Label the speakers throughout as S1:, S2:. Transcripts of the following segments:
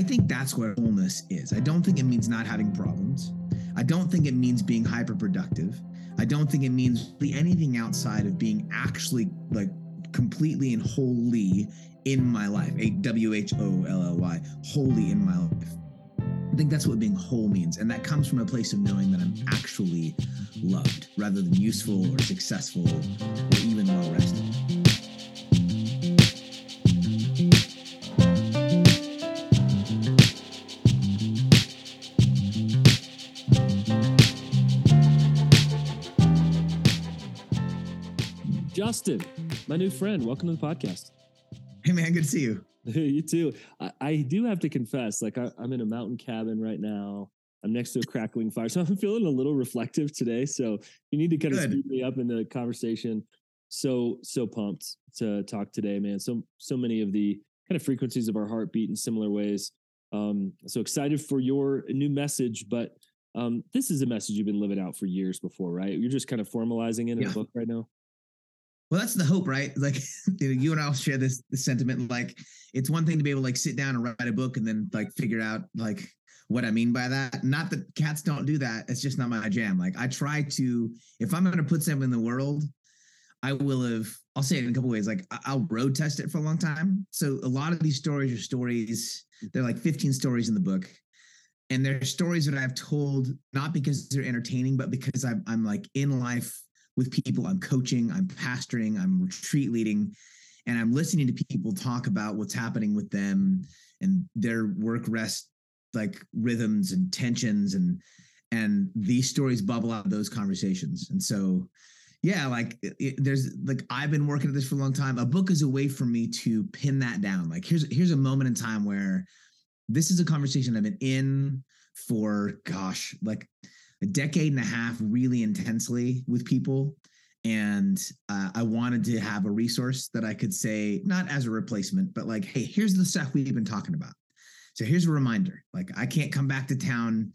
S1: I think that's what wholeness is. I don't think it means not having problems. I don't think it means being hyper productive. I don't think it means anything outside of being actually like completely and wholly in my life. A W H O L L Y, wholly in my life. I think that's what being whole means. And that comes from a place of knowing that I'm actually loved rather than useful or successful or even well rested.
S2: Justin, my new friend, welcome to the podcast.
S1: Hey man, good to see you.
S2: you too. I, I, do have to confess, like I, am in a mountain cabin right now. I'm next to a crackling fire, so I'm feeling a little reflective today. So you need to kind of speed me up in the conversation. So so pumped to talk today, man. So so many of the kind of frequencies of our heart beat in similar ways. Um, so excited for your new message, but um, this is a message you've been living out for years before, right? You're just kind of formalizing it in yeah. a book right now.
S1: Well, that's the hope, right? Like you and I'll share this, this sentiment. Like it's one thing to be able to like sit down and write a book and then like figure out like what I mean by that. Not that cats don't do that. It's just not my jam. Like I try to, if I'm going to put something in the world, I will have, I'll say it in a couple ways. Like I'll road test it for a long time. So a lot of these stories are stories, they're like 15 stories in the book. And they're stories that I've told, not because they're entertaining, but because I'm, I'm like in life with people. I'm coaching, I'm pastoring, I'm retreat leading, and I'm listening to people talk about what's happening with them and their work rest like rhythms and tensions and and these stories bubble out of those conversations. And so yeah, like it, there's like I've been working at this for a long time. A book is a way for me to pin that down. Like here's here's a moment in time where this is a conversation I've been in for gosh, like a decade and a half really intensely with people. And uh, i wanted to have a resource that i could say not as a replacement but like hey here's the stuff we've been talking about. So here's a reminder like i can't come back to town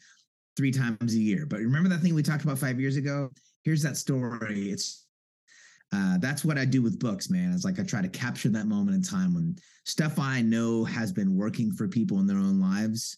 S1: three times a year but remember that thing we talked about five years ago? Here's that story. It's uh, that's what I do with books, man. It's like I try to capture that moment in time when stuff I know has been working for people in their own lives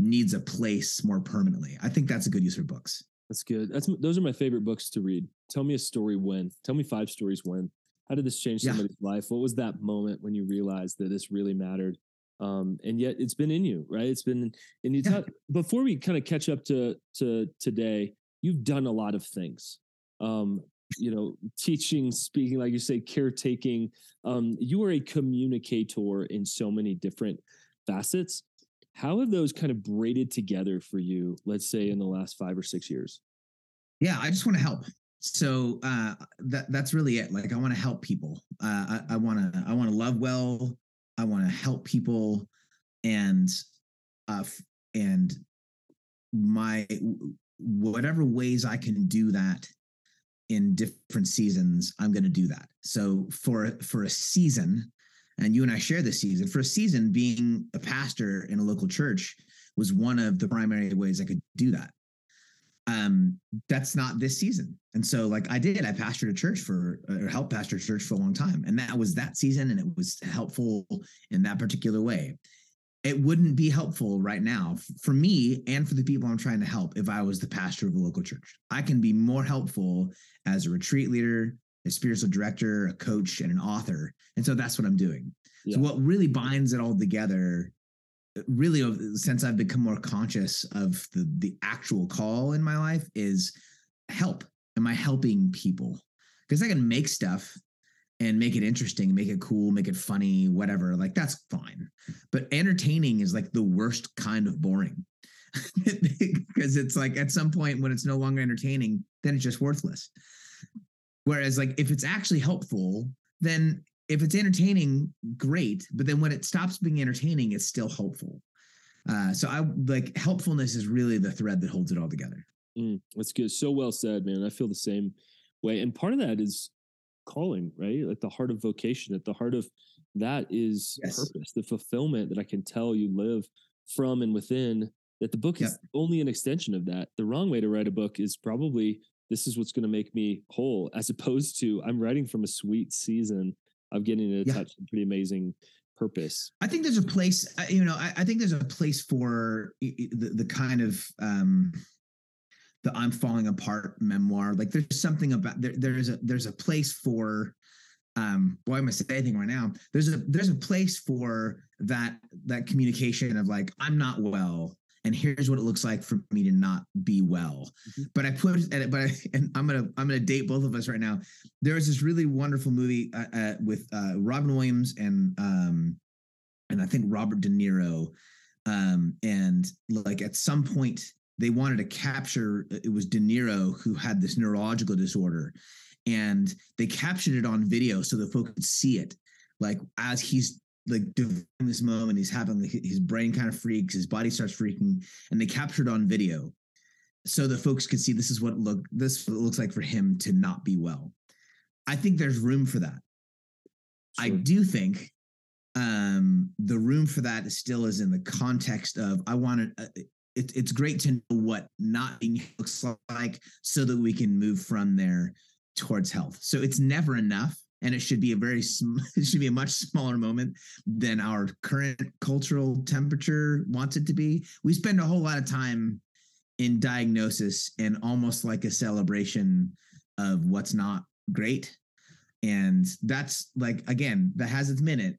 S1: needs a place more permanently. I think that's a good use for books.
S2: That's good. That's those are my favorite books to read. Tell me a story when. Tell me five stories when. How did this change somebody's yeah. life? What was that moment when you realized that this really mattered? Um, and yet it's been in you, right? It's been and you yeah. talk before we kind of catch up to to today, you've done a lot of things. Um, you know, teaching, speaking, like you say, caretaking. Um, you are a communicator in so many different facets. How have those kind of braided together for you, let's say in the last five or six years?
S1: Yeah, I just want to help. So uh, that that's really it. Like I want to help people. Uh, I want to I want to love well. I want to help people, and uh, and my whatever ways I can do that in different seasons, I'm going to do that. So for for a season, and you and I share this season. For a season, being a pastor in a local church was one of the primary ways I could do that. Um, that's not this season. And so, like I did, I pastored a church for or helped pastor a church for a long time. And that was that season, and it was helpful in that particular way. It wouldn't be helpful right now for me and for the people I'm trying to help if I was the pastor of a local church. I can be more helpful as a retreat leader, a spiritual director, a coach, and an author. And so that's what I'm doing. Yeah. So what really binds it all together, really since I've become more conscious of the the actual call in my life is help. Am I helping people? Because I can make stuff and make it interesting, make it cool, make it funny, whatever. Like that's fine. But entertaining is like the worst kind of boring. because it's like at some point when it's no longer entertaining, then it's just worthless. Whereas, like, if it's actually helpful, then if it's entertaining, great. But then when it stops being entertaining, it's still helpful. Uh, so I like helpfulness is really the thread that holds it all together.
S2: Mm, that's good. So well said, man. I feel the same way. And part of that is calling, right? Like the heart of vocation, at the heart of that is yes. purpose, the fulfillment that I can tell you live from and within. That the book yep. is only an extension of that. The wrong way to write a book is probably this is what's going to make me whole, as opposed to I'm writing from a sweet season of getting to yeah. touch some pretty amazing purpose?
S1: I think there's a place, uh, you know, I, I think there's a place for the, the kind of um, the I'm falling apart memoir. Like there's something about there, there's a there's a place for um boy I'm gonna say anything right now. There's a there's a place for that that communication of like, I'm not well and here's what it looks like for me to not be well. Mm-hmm. But I put it, but I, and I'm gonna I'm gonna date both of us right now. There was this really wonderful movie uh, uh, with uh, Robin Williams and um and I think Robert De Niro, um and like at some point they wanted to capture it was De Niro who had this neurological disorder, and they captured it on video so the folks could see it like as he's like in this moment he's having his brain kind of freaks his body starts freaking and they captured on video so the folks could see this is what look this what looks like for him to not be well. I think there's room for that. Sure. i do think um the room for that still is in the context of i want to uh, it, it's great to know what not being looks like so that we can move from there towards health. So it's never enough and it should be a very it should be a much smaller moment than our current cultural temperature wants it to be we spend a whole lot of time in diagnosis and almost like a celebration of what's not great and that's like again that has its minute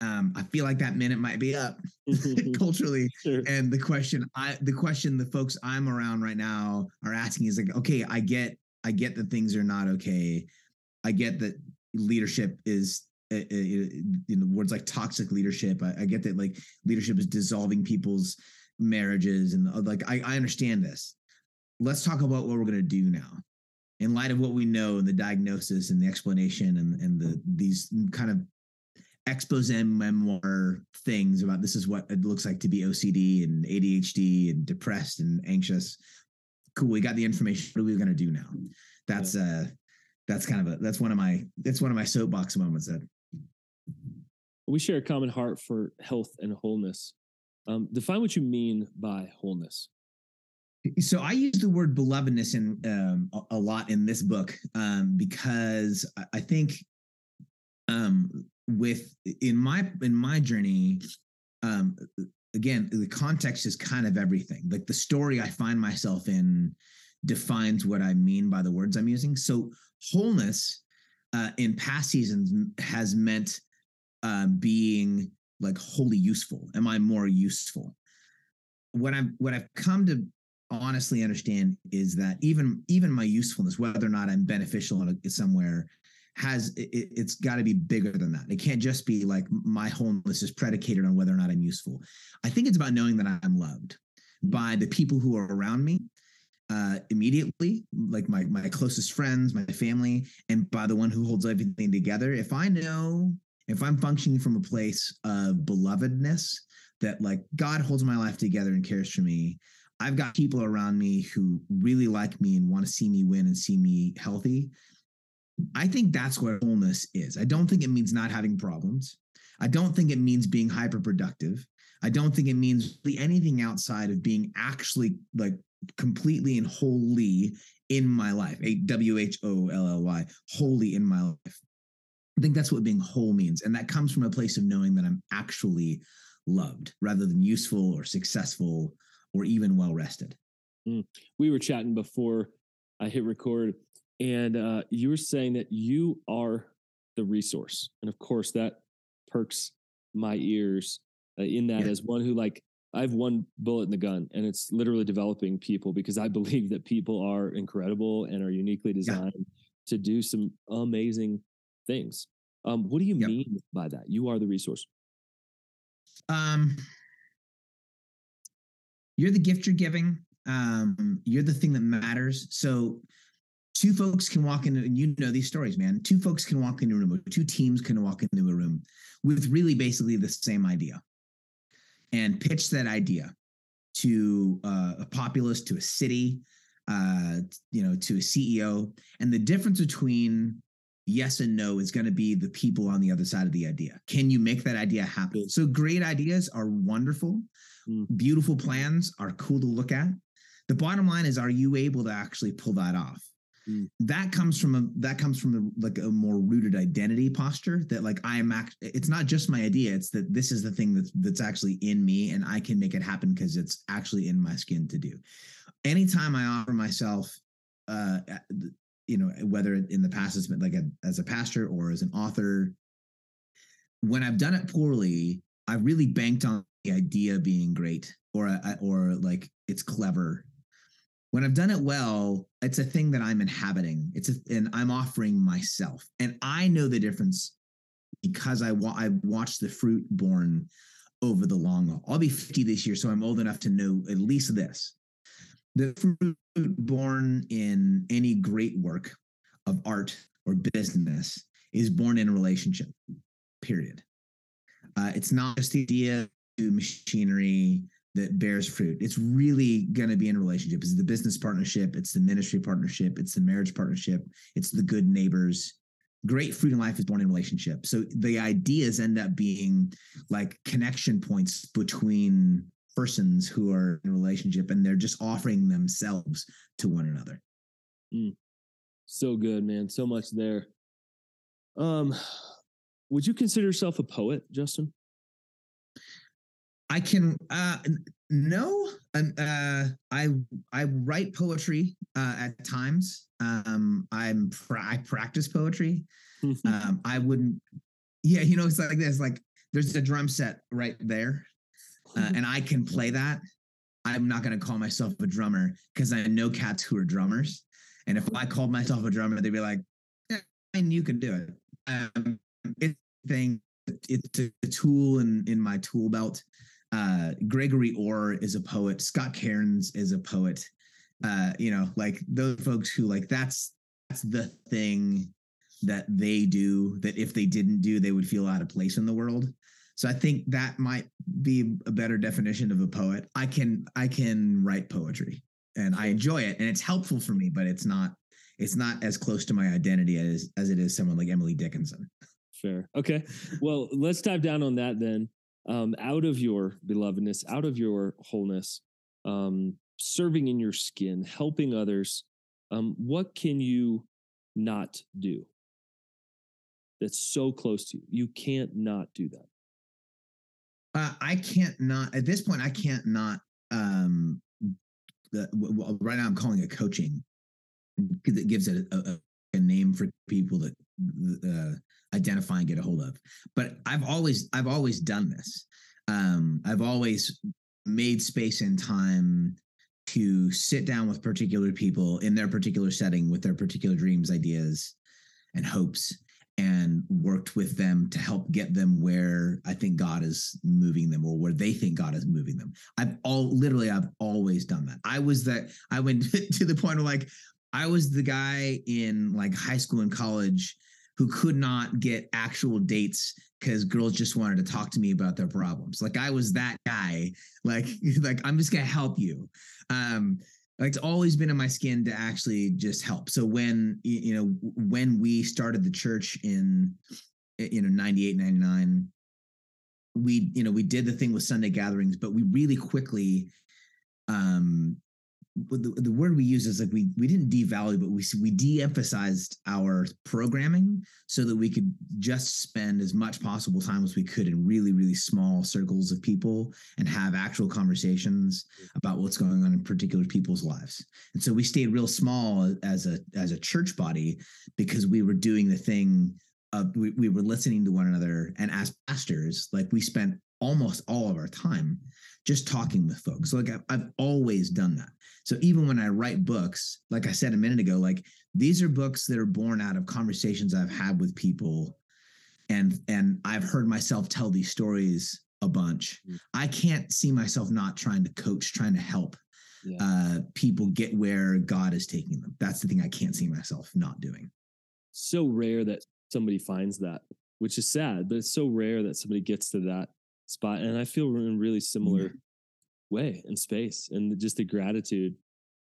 S1: um, I feel like that minute might be up culturally. Sure. And the question I the question the folks I'm around right now are asking is like, okay, I get I get that things are not okay. I get that leadership is uh, in words like toxic leadership. I, I, get that like leadership is dissolving people's marriages and uh, like I, I understand this. Let's talk about what we're going to do now. In light of what we know and the diagnosis and the explanation and, and the these kind of expose memoir things about this is what it looks like to be OCD and ADHD and depressed and anxious. Cool, we got the information. What are we going to do now? That's uh that's kind of a that's one of my that's one of my soapbox moments that
S2: we share a common heart for health and wholeness. Um, define what you mean by wholeness.
S1: So I use the word belovedness in um, a, a, lot in this book um, because I think um, with in my in my journey, um, again the context is kind of everything. Like the story I find myself in defines what I mean by the words I'm using. So wholeness uh, in past seasons has meant uh, being like wholly useful. Am I more useful? What I'm what I've come to honestly understand is that even even my usefulness, whether or not I'm beneficial somewhere, has it, has got to be bigger than that. It can't just be like my wholeness is predicated on whether or not I'm useful. I think it's about knowing that I'm loved by the people who are around me uh, immediately, like my my closest friends, my family, and by the one who holds everything together. If I know, if I'm functioning from a place of belovedness, that like God holds my life together and cares for me, I've got people around me who really like me and want to see me win and see me healthy. I think that's what wholeness is. I don't think it means not having problems. I don't think it means being hyper productive. I don't think it means anything outside of being actually like completely and wholly in my life. A W H O L L Y, wholly in my life. I think that's what being whole means. And that comes from a place of knowing that I'm actually loved rather than useful or successful or even well rested.
S2: Mm. We were chatting before I hit record, and uh, you were saying that you are the resource. And of course, that perks my ears uh, in that yeah. as one who like I have one bullet in the gun, and it's literally developing people because I believe that people are incredible and are uniquely designed yeah. to do some amazing things. Um, what do you yep. mean by that? You are the resource.
S1: Um, you're the gift you're giving. Um, you're the thing that matters. So, two folks can walk into, and you know these stories, man. Two folks can walk into a room, two teams can walk into a room with really basically the same idea and pitch that idea to uh, a populace, to a city, uh, you know, to a CEO. And the difference between yes and no is going to be the people on the other side of the idea. Can you make that idea happen? So great ideas are wonderful. Mm. Beautiful plans are cool to look at. The bottom line is, are you able to actually pull that off? Mm. that comes from a that comes from a, like a more rooted identity posture that like i am act it's not just my idea it's that this is the thing that's that's actually in me and i can make it happen because it's actually in my skin to do anytime i offer myself uh you know whether in the past it's been like a, as a pastor or as an author when i've done it poorly i really banked on the idea being great or or like it's clever when I've done it well, it's a thing that I'm inhabiting. It's a, and I'm offering myself, and I know the difference because I wa- I watched the fruit born over the long haul. I'll be 50 this year, so I'm old enough to know at least this: the fruit born in any great work of art or business is born in a relationship. Period. Uh, it's not just the idea of machinery that bears fruit. It's really going to be in relationship. It's the business partnership, it's the ministry partnership, it's the marriage partnership, it's the good neighbors. Great fruit in life is born in relationship. So the ideas end up being like connection points between persons who are in relationship and they're just offering themselves to one another.
S2: Mm. So good, man. So much there. Um, would you consider yourself a poet, Justin?
S1: I can uh no uh I I write poetry uh at times. Um I'm I practice poetry. um I wouldn't yeah, you know it's like this like there's a drum set right there. Uh, and I can play that. I'm not going to call myself a drummer because I know cats who are drummers. And if I called myself a drummer, they'd be like, yeah, and you can do it. Um, it's thing. It's a tool in in my tool belt uh, Gregory Orr is a poet. Scott Cairns is a poet. Uh, you know, like those folks who like that's that's the thing that they do that if they didn't do, they would feel out of place in the world. So I think that might be a better definition of a poet. I can I can write poetry and I enjoy it and it's helpful for me, but it's not it's not as close to my identity as as it is someone like Emily Dickinson.
S2: Fair. Okay. Well, let's dive down on that then um, out of your belovedness, out of your wholeness, um, serving in your skin, helping others, um, what can you not do that's so close to you? You can't not do that.
S1: Uh, I can't not at this point. I can't not. Um, the, well, right now, I'm calling it coaching it gives it a, a, a name for people that uh, identify and get a hold of. But I've always I've always done this. Um, I've always made space and time to sit down with particular people in their particular setting with their particular dreams, ideas, and hopes, and worked with them to help get them where I think God is moving them or where they think God is moving them. I've all literally I've always done that. I was that I went to the point of like I was the guy in like high school and college who could not get actual dates because girls just wanted to talk to me about their problems. Like I was that guy. Like, like I'm just gonna help you. Um, like it's always been in my skin to actually just help. So when you know when we started the church in you know 98 99 we you know we did the thing with sunday gatherings but we really quickly um the, the word we use is like we we didn't devalue, but we we de-emphasized our programming so that we could just spend as much possible time as we could in really really small circles of people and have actual conversations about what's going on in particular people's lives. And so we stayed real small as a as a church body because we were doing the thing of we, we were listening to one another and as pastors like we spent almost all of our time just talking with folks. So like I've, I've always done that. So even when I write books, like I said a minute ago, like these are books that are born out of conversations I've had with people and and I've heard myself tell these stories a bunch. Mm-hmm. I can't see myself not trying to coach, trying to help yeah. uh, people get where God is taking them. That's the thing I can't see myself not doing.
S2: So rare that somebody finds that, which is sad, but it's so rare that somebody gets to that spot. And I feel in really similar yeah. way in space and just the gratitude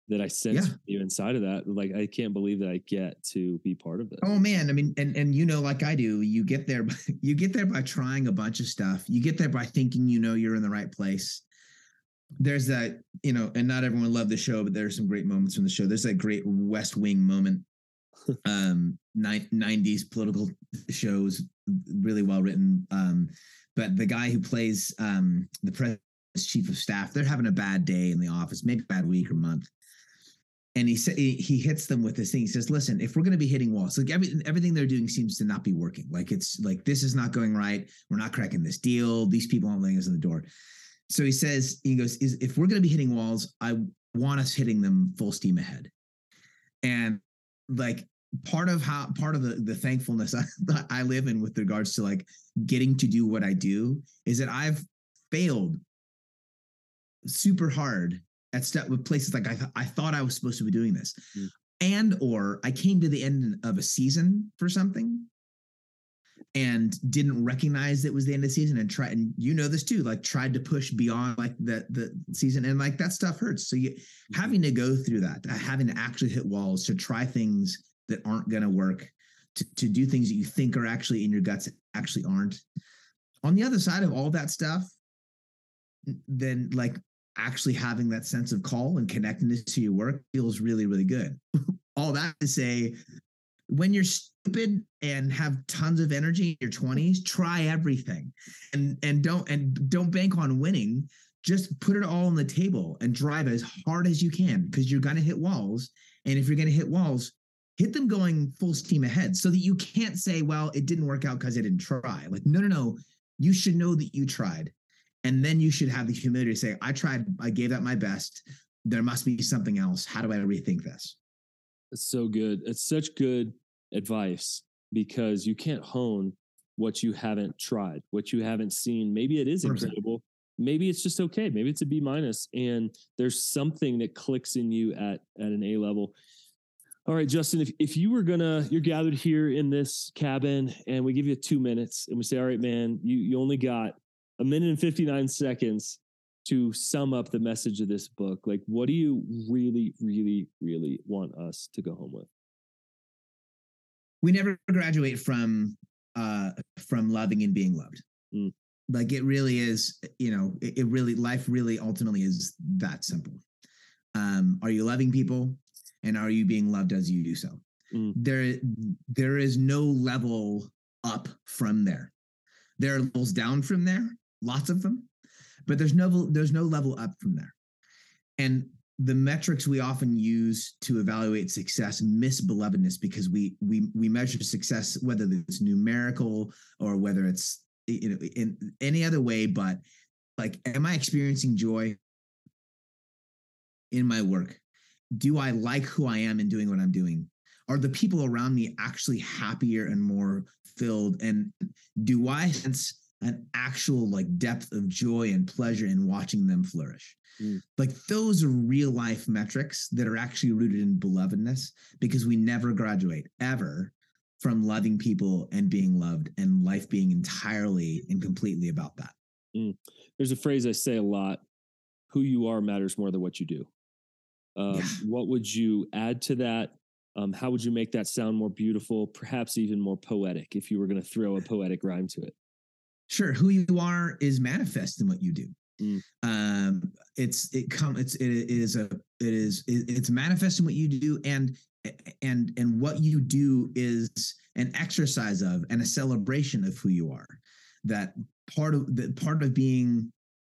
S2: that I sense yeah. you inside of that. Like I can't believe that I get to be part of this.
S1: Oh man. I mean, and and you know, like I do, you get there you get there by trying a bunch of stuff. You get there by thinking you know you're in the right place. There's that, you know, and not everyone loved the show, but there's some great moments from the show. There's that great West Wing moment um, 90s political shows, really well written. Um, but the guy who plays um, the president's chief of staff, they're having a bad day in the office, maybe bad week or month. And he said he hits them with this thing. He says, "Listen, if we're going to be hitting walls, like everything, everything they're doing seems to not be working. Like it's like this is not going right. We're not cracking this deal. These people aren't letting us in the door." So he says, he goes, "Is if we're going to be hitting walls, I want us hitting them full steam ahead." And like part of how part of the the thankfulness I, I live in with regards to like getting to do what I do is that I've failed super hard at step with places like I, th- I thought I was supposed to be doing this. Mm. And or I came to the end of a season for something and didn't recognize it was the end of the season and try and you know this too like tried to push beyond like the the season and like that stuff hurts so you mm-hmm. having to go through that having to actually hit walls to try things that aren't going to work to, to do things that you think are actually in your guts actually aren't on the other side of all that stuff then like actually having that sense of call and connectedness to your work feels really, really good. All that to say, when you're stupid and have tons of energy in your 20s, try everything. And and don't and don't bank on winning. Just put it all on the table and drive as hard as you can because you're gonna hit walls. And if you're gonna hit walls, hit them going full steam ahead so that you can't say, well, it didn't work out because I didn't try. Like, no, no, no. You should know that you tried and then you should have the humility to say, I tried, I gave that my best. There must be something else. How do I rethink this?
S2: It's so good. It's such good advice because you can't hone what you haven't tried, what you haven't seen. Maybe it is 100%. incredible. Maybe it's just okay. Maybe it's a B minus, and there's something that clicks in you at at an A level. All right, Justin, if, if you were gonna, you're gathered here in this cabin and we give you two minutes and we say, all right, man, you, you only got a minute and 59 seconds to sum up the message of this book. Like what do you really really really want us to go home with?
S1: We never graduate from uh from loving and being loved. Mm. like it really is you know it, it, really life really ultimately is that simple. Um are you loving people and are you being loved as you do so mm. there there is no level up from there there are levels down from there lots of them, but there's no there's no level up from there. And the metrics we often use to evaluate success miss belovedness because we we we measure success whether it's numerical or whether it's you know in any other way but like am i experiencing joy in my work do i like who i am in doing what i'm doing are the people around me actually happier and more filled and do i sense an actual like depth of joy and pleasure in watching them flourish. Mm. Like those are real life metrics that are actually rooted in belovedness because we never graduate ever from loving people and being loved and life being entirely and completely about that.
S2: Mm. There's a phrase I say a lot who you are matters more than what you do. Um, yeah. What would you add to that? Um, how would you make that sound more beautiful, perhaps even more poetic if you were going to throw a poetic rhyme to it?
S1: sure who you are is manifest in what you do mm. um it's it come it's it is a it is it, it's manifest in what you do and and and what you do is an exercise of and a celebration of who you are that part of the part of being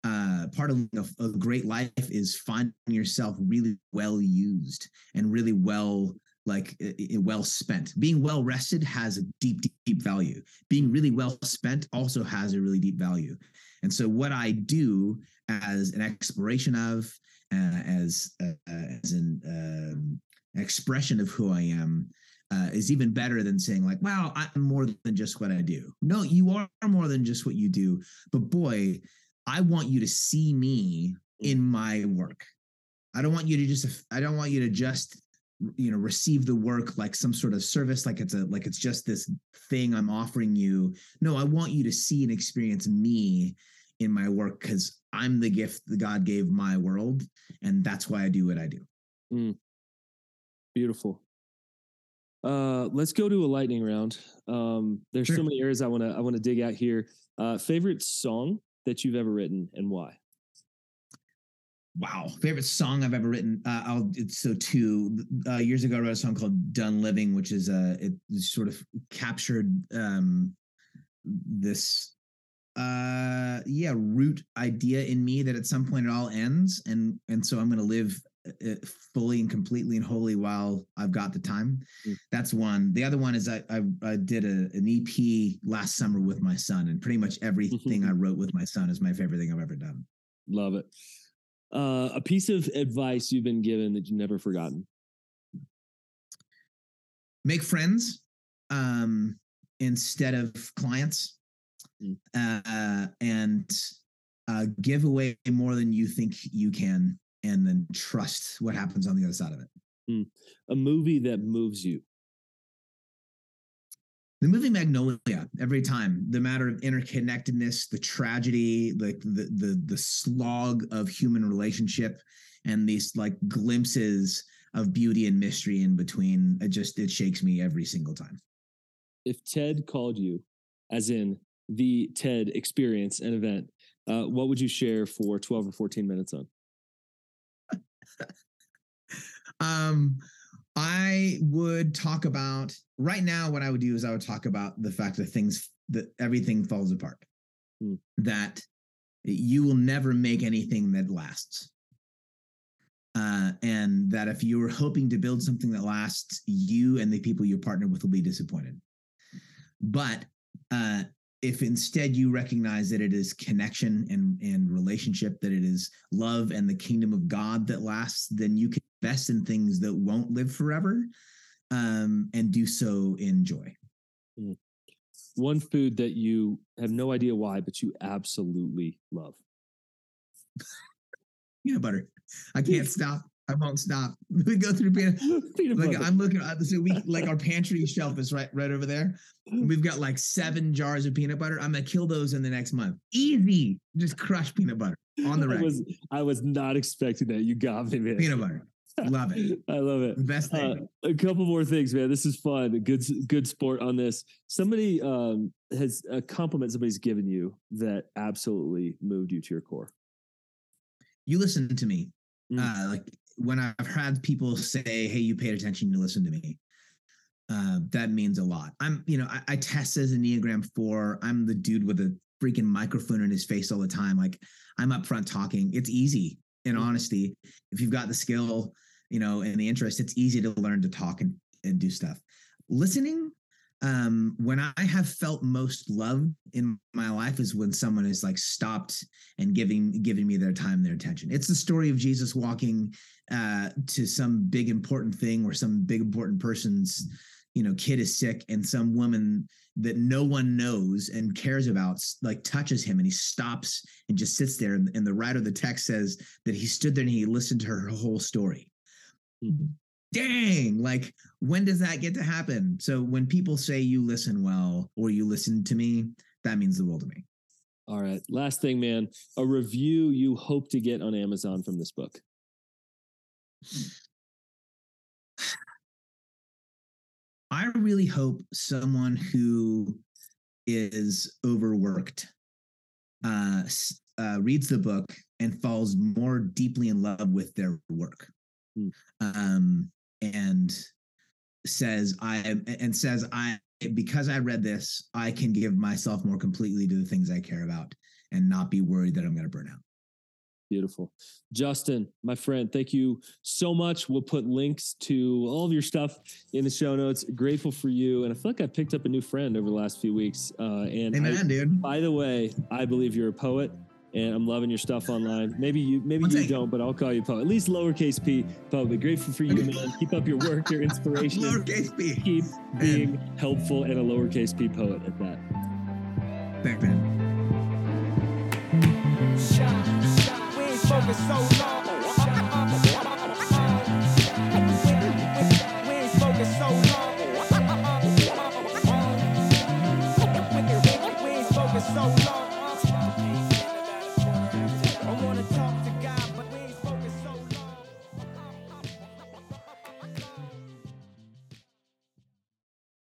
S1: uh, part of a, a, great life is finding yourself really well used and really well like well spent. Being well rested has a deep, deep, deep value. Being really well spent also has a really deep value. And so, what I do as an exploration of, uh, as uh, as an um, expression of who I am, uh, is even better than saying like, "Wow, I'm more than just what I do." No, you are more than just what you do. But boy, I want you to see me in my work. I don't want you to just. I don't want you to just you know receive the work like some sort of service like it's a like it's just this thing i'm offering you no i want you to see and experience me in my work because i'm the gift that god gave my world and that's why i do what i do mm.
S2: beautiful uh let's go to a lightning round um there's sure. so many areas i want to i want to dig out here uh favorite song that you've ever written and why
S1: Wow, favorite song I've ever written. Uh, I'll so two uh, years ago I wrote a song called "Done Living," which is a uh, it sort of captured um, this uh yeah root idea in me that at some point it all ends and and so i'm going to live fully and completely and wholly while i've got the time. Mm. that's one. The other one is i i, I did a, an ep last summer with my son and pretty much everything i wrote with my son is my favorite thing i've ever done.
S2: Love it. Uh a piece of advice you've been given that you've never forgotten?
S1: Make friends um instead of clients mm. uh, and uh, give away more than you think you can, and then trust what happens on the other side of it.
S2: Mm. A movie that moves you.
S1: The movie Magnolia, every time, the matter of interconnectedness, the tragedy, like the the the slog of human relationship, and these like glimpses of beauty and mystery in between, it just it shakes me every single time.
S2: If TED called you, as in the TED experience and event, uh, what would you share for 12 or 14 minutes on?
S1: um, I would talk about right now. What I would do is I would talk about the fact that things that everything falls apart, hmm. that you will never make anything that lasts. Uh, and that if you were hoping to build something that lasts, you and the people you partner with will be disappointed. But uh, if instead you recognize that it is connection and, and relationship, that it is love and the kingdom of God that lasts, then you can invest in things that won't live forever um, and do so in joy.
S2: Mm. One food that you have no idea why, but you absolutely love.
S1: Peanut butter. I can't stop. I won't stop. We go through peanut. peanut like butter. I'm looking at so we like our pantry shelf is right right over there. We've got like seven jars of peanut butter. I'm gonna kill those in the next month. Easy, just crush peanut butter on the rack.
S2: I was, I was not expecting that. You got me, man.
S1: Peanut butter. Love it.
S2: I love it.
S1: Best thing.
S2: Uh, a couple more things, man. This is fun. Good, good sport on this. Somebody um, has a compliment somebody's given you that absolutely moved you to your core.
S1: You listen to me. Mm. Uh, like when I've had people say, "Hey, you paid attention, you listened to me," uh, that means a lot. I'm, you know, I, I test as an Enneagram Four. I'm the dude with a freaking microphone in his face all the time. Like I'm up front talking. It's easy in mm-hmm. honesty. If you've got the skill, you know, and the interest, it's easy to learn to talk and, and do stuff. Listening um, when I have felt most love in my life is when someone is like stopped and giving giving me their time, their attention. It's the story of Jesus walking uh, to some big important thing where some big important person's you know kid is sick and some woman that no one knows and cares about like touches him and he stops and just sits there and, and the writer of the text says that he stood there and he listened to her whole story mm-hmm dang like when does that get to happen? So when people say you listen well or you listen to me that means the world to me.
S2: All right last thing man a review you hope to get on amazon from this book.
S1: I really hope someone who is overworked uh, uh, reads the book and falls more deeply in love with their work. Hmm. um, and says I and says I because I read this, I can give myself more completely to the things I care about and not be worried that I'm going to burn out.
S2: Beautiful. Justin, my friend, thank you so much. We'll put links to all of your stuff in the show notes. Grateful for you. And I feel like I picked up a new friend over the last few weeks. Uh, and
S1: Amen,
S2: I,
S1: dude.
S2: By the way, I believe you're a poet and I'm loving your stuff online. Maybe you maybe you don't, but I'll call you Poe. At least lowercase P Poe. But grateful for you, man. Keep up your work, your inspiration.
S1: lowercase P.
S2: Keep being man. helpful and a lowercase P poet at that.
S1: Thanks, man. Shot, shot. We ain't focused so long.